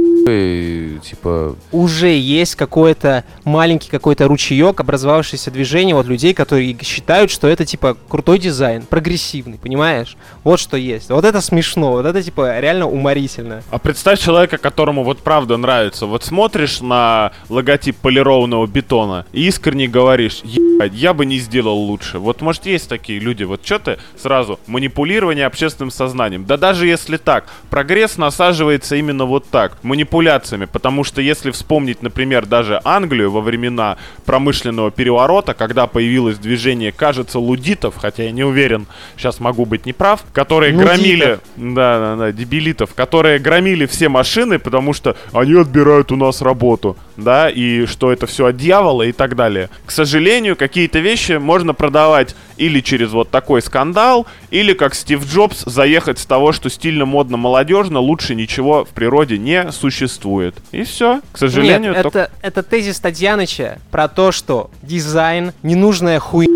типа... уже есть какой-то маленький какой-то ручеек, образовавшееся движение вот людей, которые считают, что это типа крутой дизайн, прогрессивный, понимаешь? Вот что есть. Вот это смешно, вот это типа реально уморительно. А представь человека, которому вот правда нравится. Вот смотришь на логотип полированного бетона и искренне говоришь, ебать, я бы не сделал лучше. Вот может есть такие люди, вот что ты сразу, манипулирование общественным сознанием. Да даже если так, прогресс насаживается именно вот так, манипуляциями. Потому что если вспомнить, например, даже Англию во времена промышленного переворота, когда появилось движение, кажется, лудитов, хотя я не уверен, сейчас могу быть неправ, которые Нудитов. громили да, да, да, дебилитов, которые громили все машины, потому что они отбирают у нас работу, да, и что это все от дьявола и так далее. К сожалению, какие-то вещи можно продавать или через вот такой скандал, или как Стив Джобс заехать с того, что стильно, модно, молодежно, лучше ничего в природе не существует. И все. К сожалению, Нет, только- это, это тезис Татьяныча про то, что дизайн ненужная хуйня.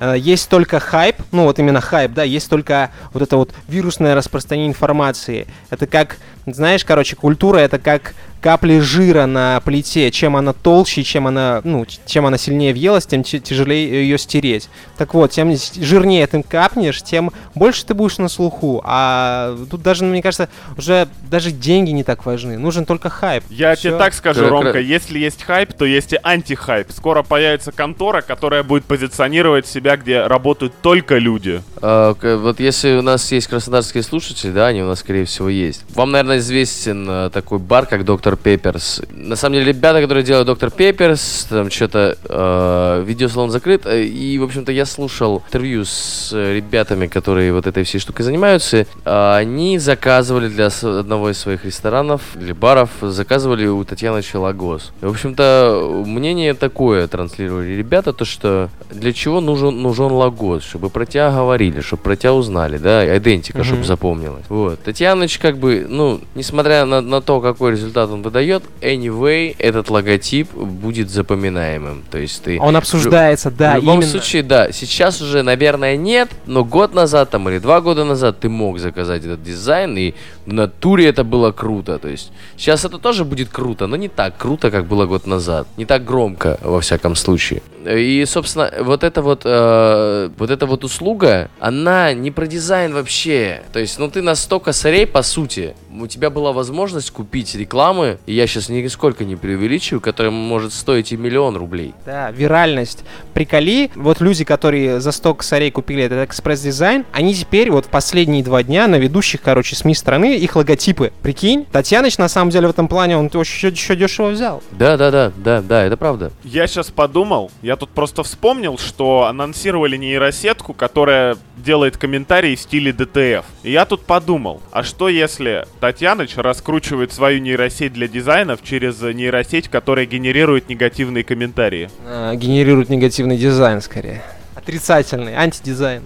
Э, Есть только хайп, ну вот именно хайп, да, есть только вот это вот вирусное распространение информации. Это как Знаешь, короче, культура это как капли жира на плите. Чем она толще, чем она, ну, чем она сильнее въелась, тем тяжелее ее стереть. Так вот, тем жирнее ты капнешь, тем больше ты будешь на слуху. А тут даже, мне кажется, уже даже деньги не так важны. Нужен только хайп. Я Всё. тебе так скажу, Кра- Ромка, если есть хайп, то есть и антихайп. Скоро появится контора, которая будет позиционировать себя, где работают только люди. А, вот если у нас есть краснодарские слушатели, да, они у нас, скорее всего, есть. Вам, наверное, известен э, такой бар, как Доктор Пепперс. На самом деле, ребята, которые делают Доктор Пепперс, там что-то э, видеосалон закрыт. И, в общем-то, я слушал интервью с э, ребятами, которые вот этой всей штукой занимаются. А, Они заказывали для одного из своих ресторанов или баров, заказывали у Татьяны Челогос. И, в общем-то, мнение такое транслировали ребята, то что для чего нужен, нужен логос, чтобы про тебя говорили, чтобы про тебя узнали, да, идентика, Мгм. чтобы запомнилась. Вот. Татьяныч, как бы, ну, несмотря на, на то, какой результат он выдает, anyway, этот логотип будет запоминаемым. То есть ты... Он обсуждается, да, в любом именно. случае, да. Сейчас уже, наверное, нет, но год назад там или два года назад ты мог заказать этот дизайн, и в натуре это было круто. То есть сейчас это тоже будет круто, но не так круто, как было год назад. Не так громко, во всяком случае. И, собственно, вот эта вот, э, вот эта вот услуга, она не про дизайн вообще. То есть, ну ты на 100 косарей, по сути, у тебя была возможность купить рекламы, и я сейчас нисколько не преувеличиваю, которая может стоить и миллион рублей. Да, виральность. Приколи, вот люди, которые за 100 косарей купили этот экспресс-дизайн, они теперь вот в последние два дня на ведущих, короче, СМИ страны, их логотипы. Прикинь, Татьяныч, на самом деле, в этом плане, он очень еще дешево взял. Да, да, да, да, да, это правда. Я сейчас подумал, я тут просто вспомнил, что анонсировали нейросетку, которая делает комментарии в стиле DTF. И я тут подумал, а что если Татьяныч раскручивает свою нейросеть для дизайнов через нейросеть, которая генерирует негативные комментарии? А, генерирует негативный дизайн, скорее. Отрицательный, антидизайн.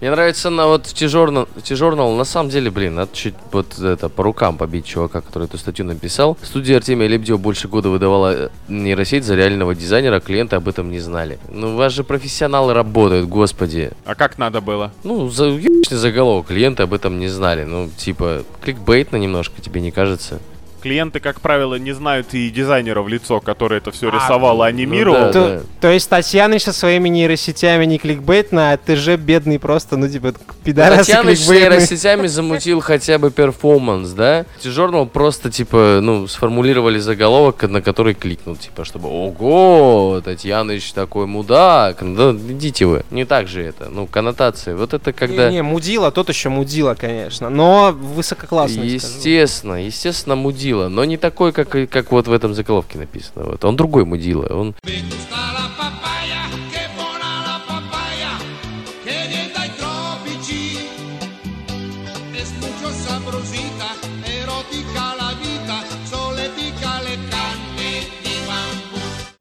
Мне нравится на вот T-Journal, T-Journal, на самом деле, блин, надо чуть вот это по рукам побить чувака, который эту статью написал. Студия Артемия Лебедева больше года выдавала э, нейросеть за реального дизайнера, клиенты об этом не знали. Ну, у вас же профессионалы работают, господи. А как надо было? Ну, за ебучный заголовок, клиенты об этом не знали. Ну, типа, кликбейтно немножко, тебе не кажется? Клиенты, как правило, не знают и дизайнера в лицо, который это все А, рисовал и анимировал. да. То, то есть Татьяныч со своими нейросетями не кликбейтно, а ты же бедный просто, ну типа, пидорасы Татьяныч с нейросетями замутил хотя бы перформанс, да? T-Journal просто, типа, ну, сформулировали заголовок, на который кликнул, типа, чтобы «Ого, Татьяныч такой мудак!» Ну, Да, идите вы. Не так же это. Ну, коннотации. Вот это когда... Не, не, мудила, тот еще мудила, конечно, но высококлассный, скажу. Естественно, естественно, мудила. Но не такой, как, и- как вот в этом заголовке написано. Вот. Он другой мудила. Он.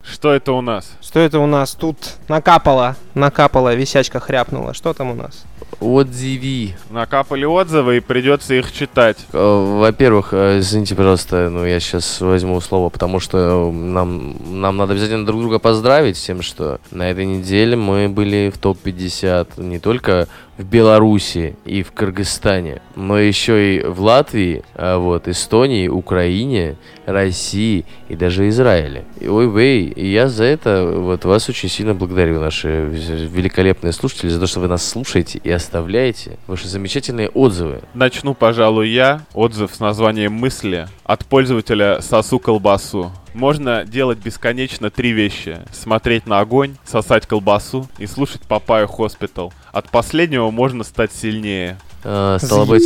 Что это у нас? Что это у нас тут накапало, накапало, висячка хряпнула. Что там у нас? Отзиви. Накапали отзывы и придется их читать. Э, Во-первых, э, извините, пожалуйста, ну я сейчас возьму слово, потому что э, нам, нам надо обязательно друг друга поздравить с тем, что на этой неделе мы были в топ-50 не только в Беларуси и в Кыргызстане, но еще и в Латвии, а вот, Эстонии, Украине, России и даже Израиле. И, ой, вей, и я за это вот вас очень сильно благодарю, наши великолепные слушатели, за то, что вы нас слушаете и оставляете ваши замечательные отзывы. Начну, пожалуй, я. Отзыв с названием «Мысли» от пользователя «Сосу колбасу». Можно делать бесконечно три вещи. Смотреть на огонь, сосать колбасу и слушать Папаю Хоспитал. От последнего можно стать сильнее. А, стало быть,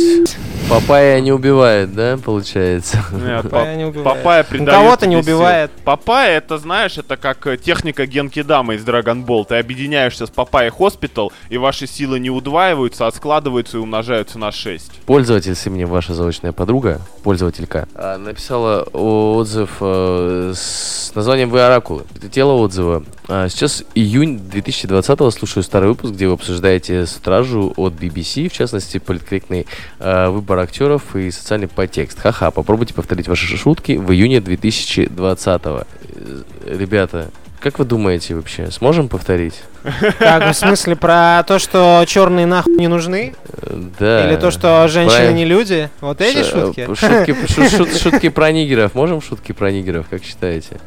папайя не убивает, да, получается? Нет, не убивает. Папайя Ну, придает кого-то не убивает. Папайя, это, знаешь, это как э, техника Генкидама из Dragon Ball. Ты объединяешься с Папайей Хоспитал, и ваши силы не удваиваются, а складываются и умножаются на 6. Пользователь с именем ваша заочная подруга, пользователька, а, написала отзыв э, с названием «Вы оракулы». Это тело отзыва. А, Сейчас июнь 2020 слушаю старый выпуск, где вы обсуждаете стражу от BBC, в частности, политкорректный э, выбор актеров и социальный подтекст. Ха-ха, попробуйте повторить ваши шутки в июне 2020 Э, Ребята, Как вы думаете вообще, сможем повторить? Как, в смысле, про то, что черные нахуй не нужны? Э, Да. Или то, что женщины правильно. не люди? Вот эти Ш- шутки? э, Шутки, шу- шут- шутки про нигеров. Можем шутки про нигеров, как считаете?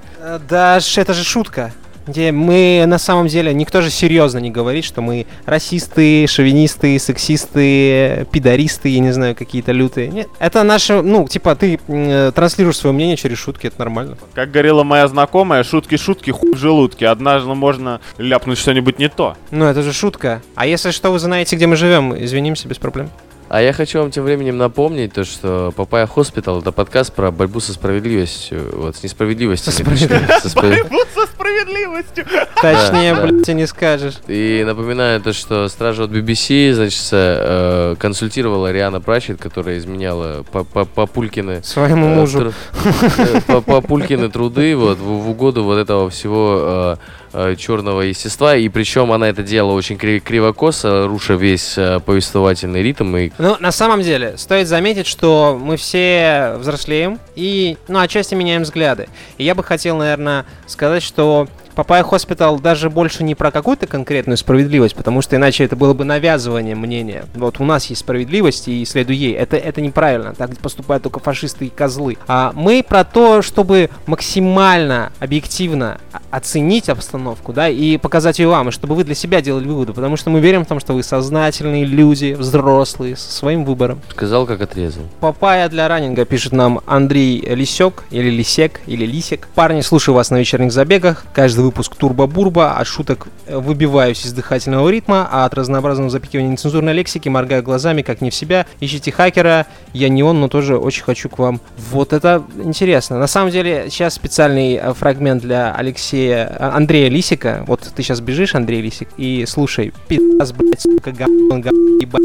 Да, это же шутка. Где мы на самом деле, никто же серьезно не говорит, что мы расисты, шовинисты, сексисты, пидористы, я не знаю, какие-то лютые. Нет, это наше, ну, типа, ты э, транслируешь свое мнение через шутки, это нормально. Как говорила моя знакомая, шутки-шутки, хуй в желудке. Однажды можно ляпнуть что-нибудь не то. Ну, это же шутка. А если что, вы знаете, где мы живем, извинимся, без проблем. А я хочу вам тем временем напомнить то, что Папая Хоспитал это подкаст про борьбу со справедливостью. Вот, с несправедливостью. Со справедливостью. Борьбу со справедливостью. Точнее, блядь, не скажешь. И напоминаю то, что стража от BBC, значит, э, консультировала Риана Прачет, которая изменяла по- по- Папулькины Своему э, мужу. э, по- Папулькины труды вот в угоду вот этого всего черного естества. И причем она это делала очень кри- криво-косо, руша весь э, повествовательный ритм. И Ну, на самом деле, стоит заметить, что мы все взрослеем и, ну, отчасти меняем взгляды. И я бы хотел, наверное, сказать, что Папая Хоспитал даже больше не про какую-то конкретную справедливость, потому что иначе это было бы навязывание мнения. Вот у нас есть справедливость, и следуй ей. Это, это неправильно. Так поступают только фашисты и козлы. А мы про то, чтобы максимально объективно оценить обстановку, да, и показать ее вам, и чтобы вы для себя делали выводы, потому что мы верим в том, что вы сознательные люди, взрослые, со своим выбором. сказал, как отрезал. Папая для раннинга пишет нам Андрей Лисек, или Лисек, или Лисек. Парни, слушаю вас на вечерних забегах. Каждый выпуск турбо-бурбо, от шуток э, выбиваюсь из дыхательного ритма, а от разнообразного запикивания нецензурной лексики моргаю глазами, как не в себя. Ищите хакера, я не он, но тоже очень хочу к вам. Вот это интересно. На самом деле, сейчас специальный э, фрагмент для Алексея, а, Андрея Лисика. Вот ты сейчас бежишь, Андрей Лисик, и слушай, пи***ц, блядь, сука, говно, говно, ебать.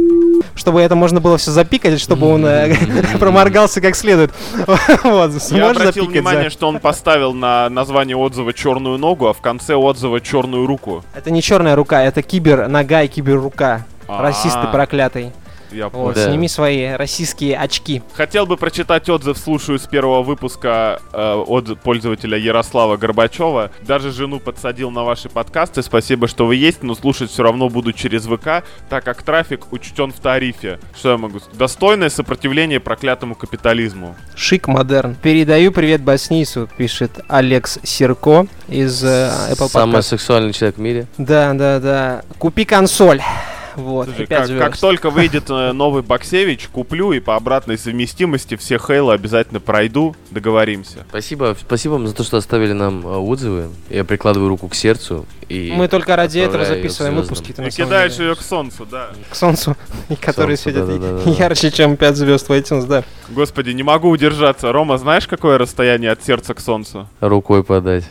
Чтобы это можно было все запикать, чтобы он э, проморгался как следует. Вот, Я обратил внимание, что он поставил на название отзыва черную ногу, а в конце отзыва черную руку. Это не черная рука, это кибер нога и кибер рука. А, Расист ты проклятый. Я Вот, понял. Да. сними свои российские очки. Хотел бы прочитать отзыв, слушаю с первого выпуска э, от пользователя Ярослава Горбачева. Даже жену подсадил на ваши подкасты. Спасибо, что вы есть, но слушать все равно буду через ВК, так как трафик учтен в тарифе. Что я могу сказать? Достойное сопротивление проклятому капитализму. Шик модерн. Передаю привет Боснису, пишет Алекс Серко из э, Apple Самый Podcast. сексуальный человек в мире. Да, да, да. Купи консоль. Вот, Слушай, как, звезд. как только выйдет э, новый Боксевич, куплю и по обратной совместимости все Хейла обязательно пройду. Договоримся. Спасибо, спасибо вам за то, что оставили нам э, отзывы. Я прикладываю руку к сердцу и Мы только ради этого записываем выпуски. И кидаешь ее к солнцу, да. к солнцу, которые да-да-да-да. ярче, чем 5 звезд в iTunes, да. Господи, не могу удержаться. Рома, знаешь, какое расстояние от сердца к солнцу? Рукой подать.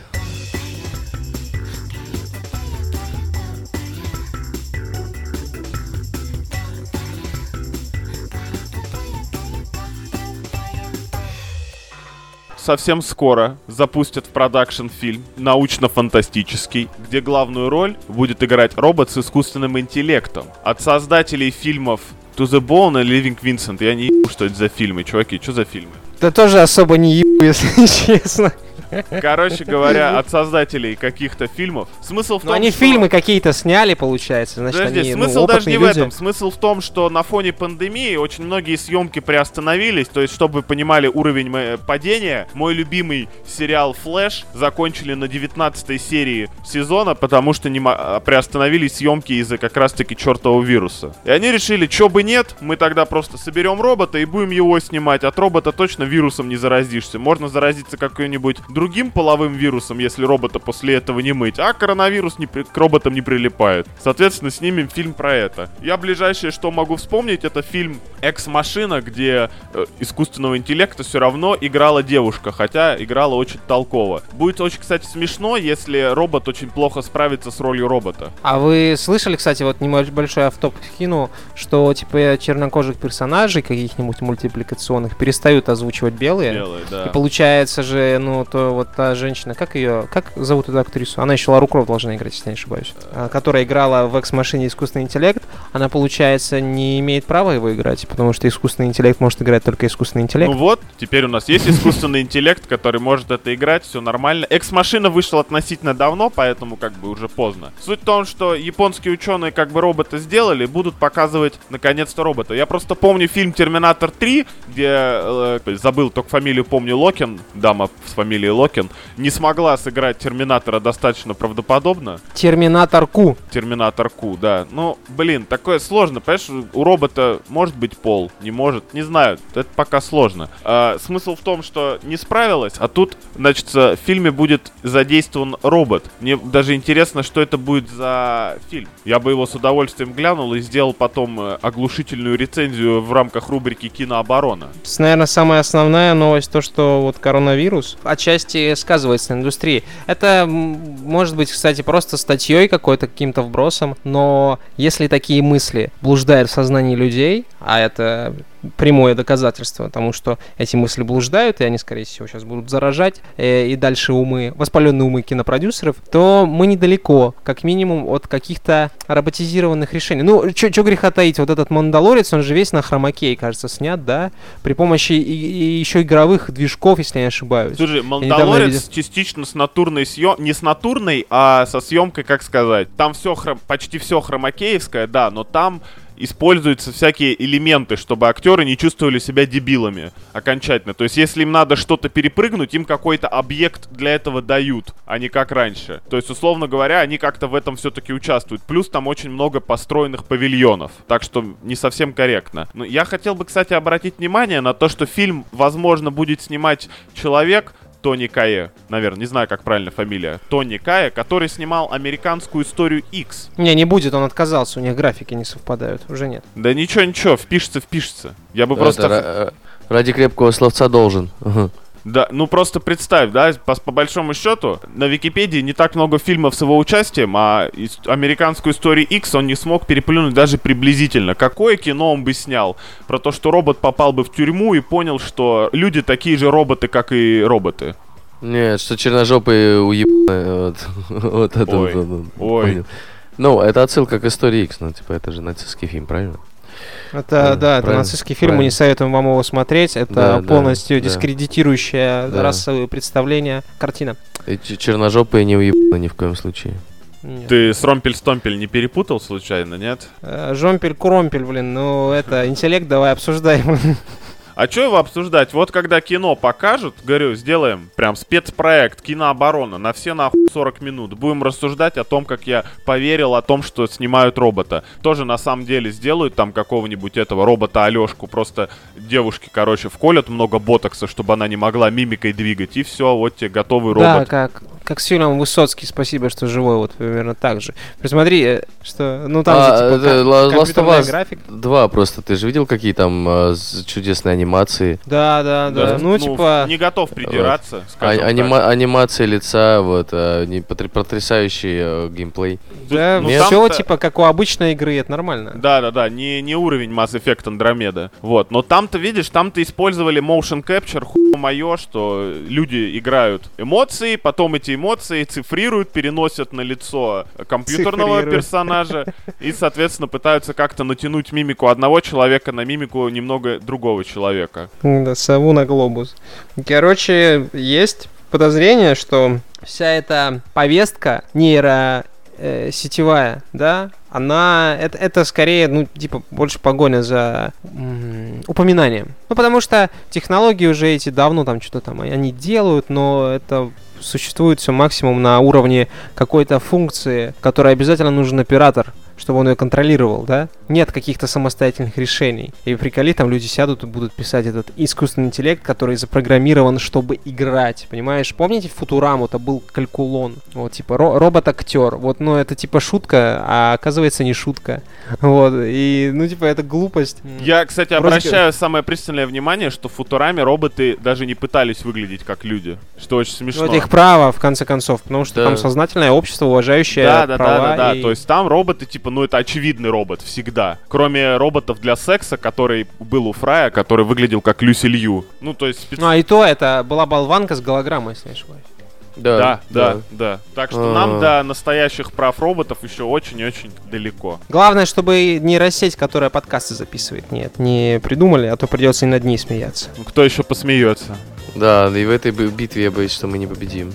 Совсем скоро запустят в продакшн фильм научно-фантастический, где главную роль будет играть робот с искусственным интеллектом. От создателей фильмов To the Bone и Living Vincent. Я не ебу, что это за фильмы. Чуваки, что за фильмы? Да тоже особо не ебу, если честно. Короче говоря, от создателей каких-то фильмов. Смысл в Но том, они что... фильмы какие-то сняли, получается. Значит, Подожди, они ну, смысл даже не опытные в люди. этом. Смысл в том, что на фоне пандемии очень многие съемки приостановились. То есть, чтобы вы понимали уровень падения, мой любимый сериал Флэш закончили на 19 серии сезона, потому что не а, приостановились съемки из-за как раз-таки чертового вируса. И они решили, что бы нет, мы тогда просто соберем робота и будем его снимать. От робота точно вирусом не заразишься. Можно заразиться какой-нибудь другим половым вирусом, если робота после этого не мыть. А коронавирус не при- к роботам не прилипает. Соответственно, снимем фильм про это. Я ближайшее, что могу вспомнить, это фильм «Экс-машина», где э, искусственного интеллекта все равно играла девушка, хотя играла очень толково. Будет очень, кстати, смешно, если робот очень плохо справится с ролью робота. А вы слышали, кстати, вот небольшой автоп кину, что типа чернокожих персонажей каких-нибудь мультипликационных перестают озвучивать белые? Белый, да. И получается же, ну, то вот та женщина, как ее, как зовут эту актрису? Она еще Лару Крофт должна играть, если я не ошибаюсь. А, которая играла в Экс-машине искусственный интеллект. Она, получается, не имеет права его играть, потому что искусственный интеллект может играть только искусственный интеллект. Ну вот, теперь у нас есть искусственный интеллект, который может это играть, все нормально. Экс-машина вышла относительно давно, поэтому как бы уже поздно. Суть в том, что японские ученые как бы робота сделали, будут показывать наконец-то робота. Я просто помню фильм «Терминатор 3», где, э, забыл только фамилию, помню, Локин, дама с фамилией Локин, не смогла сыграть Терминатора достаточно правдоподобно. Терминатор Ку. Терминатор Ку, да. Ну, блин, такое сложно. Понимаешь, у робота может быть пол, не может, не знаю. Это пока сложно. А, смысл в том, что не справилась, а тут, значит, в фильме будет задействован робот. Мне даже интересно, что это будет за фильм. Я бы его с удовольствием глянул и сделал потом э, оглушительную рецензию в рамках рубрики «Кинооборона». Наверное, самая основная новость то, что вот коронавирус отчасти сказывается на индустрии. Это может быть, кстати, просто статьей какой-то, каким-то вбросом, но если такие мысли блуждают в сознании людей, а это прямое доказательство тому, что эти мысли блуждают, и они, скорее всего, сейчас будут заражать, э, и дальше умы, воспаленные умы кинопродюсеров, то мы недалеко, как минимум, от каких-то роботизированных решений. Ну, что греха таить, вот этот Мандалорец, он же весь на хромакей, кажется, снят, да, при помощи и, и еще игровых движков, если я не ошибаюсь. Слушай, Мандалорец видел- частично с натурной съем... Не с натурной, а со съемкой, как сказать. Там все почти все хромакеевское, да, но там используются всякие элементы, чтобы актеры не чувствовали себя дебилами окончательно. То есть, если им надо что-то перепрыгнуть, им какой-то объект для этого дают, а не как раньше. То есть, условно говоря, они как-то в этом все-таки участвуют. Плюс там очень много построенных павильонов. Так что не совсем корректно. Но я хотел бы, кстати, обратить внимание на то, что фильм, возможно, будет снимать человек, Тони Кае, наверное, не знаю, как правильно фамилия, Тони Кае, который снимал американскую историю X. Не, не будет, он отказался, у них графики не совпадают, уже нет. Да ничего, ничего, впишется, впишется. Я бы Да, просто... ра- э, ради крепкого словца должен. Ага. Да, ну просто представь, да, по, по большому счету, на Википедии не так много фильмов с его участием, а ис- американскую историю X он не смог переплюнуть даже приблизительно. Какое кино он бы снял? Про то, что робот попал бы в тюрьму и понял, что люди такие же роботы, как и роботы. Нет, что черножопые уебаны. Вот, вот это Ой, вот, вот, ой. понял. Ну, это отсылка к истории X, ну, типа, это же нацистский фильм, правильно? Это, Да, да, это нацистский фильм, мы правильно. не советуем вам его смотреть. Это Да, полностью да. дискредитирующая Да. расовые представления картина. И ч- черножопые не уебаны ни в коем случае. Нет. Ты с Ромпель-Стомпель не перепутал случайно, нет? Э, Жомпель-кромпель, блин, ну это интеллект, давай обсуждаем. А что его обсуждать? Вот когда кино покажут, говорю, сделаем прям спецпроект кинооборона на все нахуй 40 минут. Будем рассуждать о том, как я поверил о том, что снимают робота. Тоже на самом деле сделают там какого-нибудь этого робота Алешку. Просто девушки, короче, вколят много ботокса, чтобы она не могла мимикой двигать. И все, вот тебе готовый Да, робот. как, как с фильмом Высоцкий, спасибо, что живой, вот примерно так же. Посмотри, э, что, ну там А, же типа Last of Us графика. Два просто, ты же видел, какие там э, чудесные анимации? Да, да, да, ну типа... Не готов придираться, А- скажем так. анима- анимация лица, вот, э, не- потр- потрясающий э, геймплей. Да, Ну, все там-то- типа как у обычной игры, это нормально. Да, да, да, не, не уровень Mass Effect Andromeda. Вот. Но там-то, видишь, там-то использовали motion capture, хуй мое, что люди играют эмоции, потом эти эмоции цифрируют, переносят на лицо компьютерного Цифрируют. персонажа и, соответственно, пытаются как-то натянуть мимику одного человека на мимику немного другого человека. Да, сову на глобус. Короче, есть подозрение, что вся эта повестка нейро э, сетевая, да, она это, это скорее, ну, типа, больше погоня за м, упоминанием. Ну, потому что технологии уже эти давно там что-то там они делают, но это существует все максимум на уровне какой-то функции, которой обязательно нужен оператор, чтобы он ее контролировал, да? Нет каких-то самостоятельных решений. И приколи, там люди сядут и будут писать этот искусственный интеллект, который запрограммирован, чтобы играть, понимаешь? Помните Футураму, это был калькулон, вот, типа, ро- робот-актер, вот, ну, это типа шутка, а оказывается не шутка, вот, и, ну, типа, это глупость. Я, кстати, обращаю самое пристальное внимание, что в Футураме роботы даже не пытались выглядеть как люди, что очень смешно. Ну, это их право, в конце концов, потому что Да. там сознательное общество, уважающее Да, да, да, права да, да. и- То есть там роботы типа типа, ну это очевидный робот всегда. Кроме роботов для секса, который был у Фрая, который выглядел как Люси Лью. Ну, то есть специ- Ну, а и то это была болванка с голограммой, если не ошибаюсь. Да, да, да. Так что А. нам до настоящих прав роботов еще очень и очень далеко. Главное, чтобы нейросеть, которая подкасты записывает, нет, не придумали, а то придется и над ней смеяться. Ну, Кто еще посмеется? Да, и в этой битве я боюсь, что мы не победим.